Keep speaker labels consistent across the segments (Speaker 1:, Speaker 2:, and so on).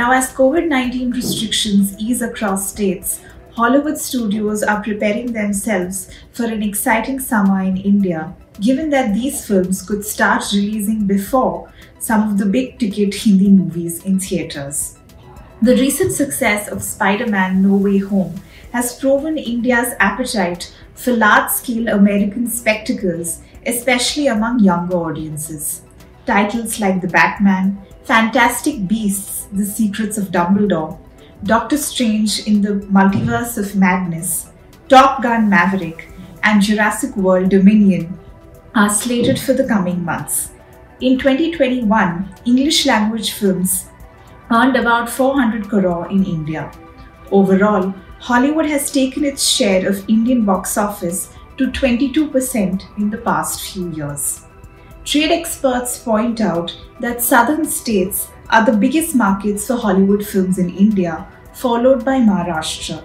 Speaker 1: Now, as COVID 19 restrictions ease across states, Hollywood studios are preparing themselves for an exciting summer in India, given that these films could start releasing before some of the big ticket Hindi movies in theatres. The recent success of Spider Man No Way Home has proven India's appetite for large scale American spectacles, especially among younger audiences. Titles like The Batman, Fantastic Beasts, The Secrets of Dumbledore, Doctor Strange in the Multiverse of Madness, Top Gun Maverick, and Jurassic World Dominion are slated for the coming months. In 2021, English language films earned about 400 crore in India. Overall, Hollywood has taken its share of Indian box office to 22% in the past few years. Trade experts point out that southern states are the biggest markets for Hollywood films in India, followed by Maharashtra.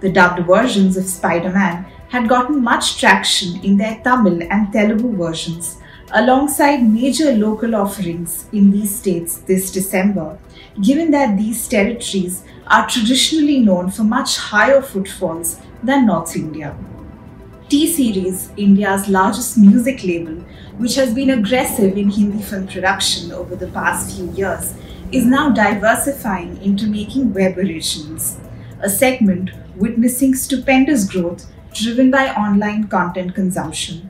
Speaker 1: The dubbed versions of Spider Man had gotten much traction in their Tamil and Telugu versions, alongside major local offerings in these states this December, given that these territories are traditionally known for much higher footfalls than North India. T Series, India's largest music label, which has been aggressive in Hindi film production over the past few years, is now diversifying into making web originals, a segment witnessing stupendous growth driven by online content consumption.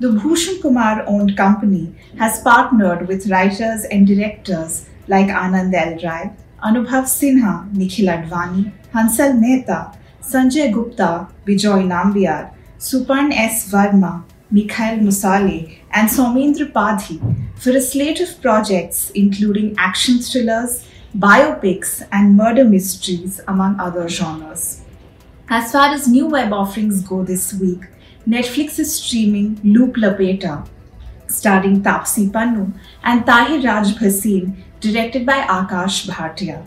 Speaker 1: The Bhushan Kumar owned company has partnered with writers and directors like Anand L. Rai, Anubhav Sinha, Nikhil Advani, Hansal Mehta, Sanjay Gupta, Bijoy Nambiar, Suparn S. Verma, Mikhil Musale, and Somendra Padhi for a slate of projects including action thrillers, biopics, and murder mysteries, among other genres. As far as new web offerings go this week, Netflix is streaming Looop Lapeta, starring Taapsee Pannu and Tahir Raj Bhasin, directed by Akash Bhatia.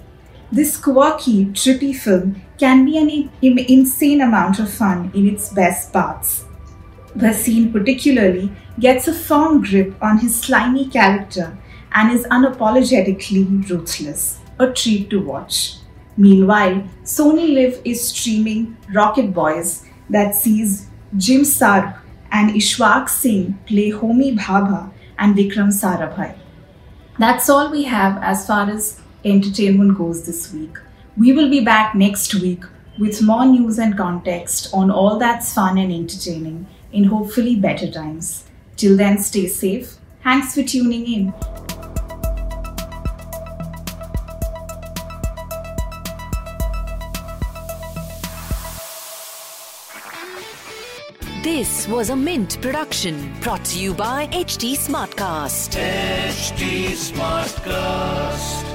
Speaker 1: This quirky, trippy film can be an insane amount of fun in its best parts. Bhasin particularly gets a firm grip on his slimy character and is unapologetically ruthless, a treat to watch. Meanwhile, Sony Live is streaming Rocket Boys that sees Jim Sarbh and Ishwak Singh play Homi Bhabha and Vikram Sarabhai. That's all we have as far as entertainment goes this week. We will be back next week with more news and context on all that's fun and entertaining in hopefully better times. Till then, stay safe. Thanks for tuning in.
Speaker 2: This was a Mint production brought to you by HT Smartcast.
Speaker 3: HT Smartcast.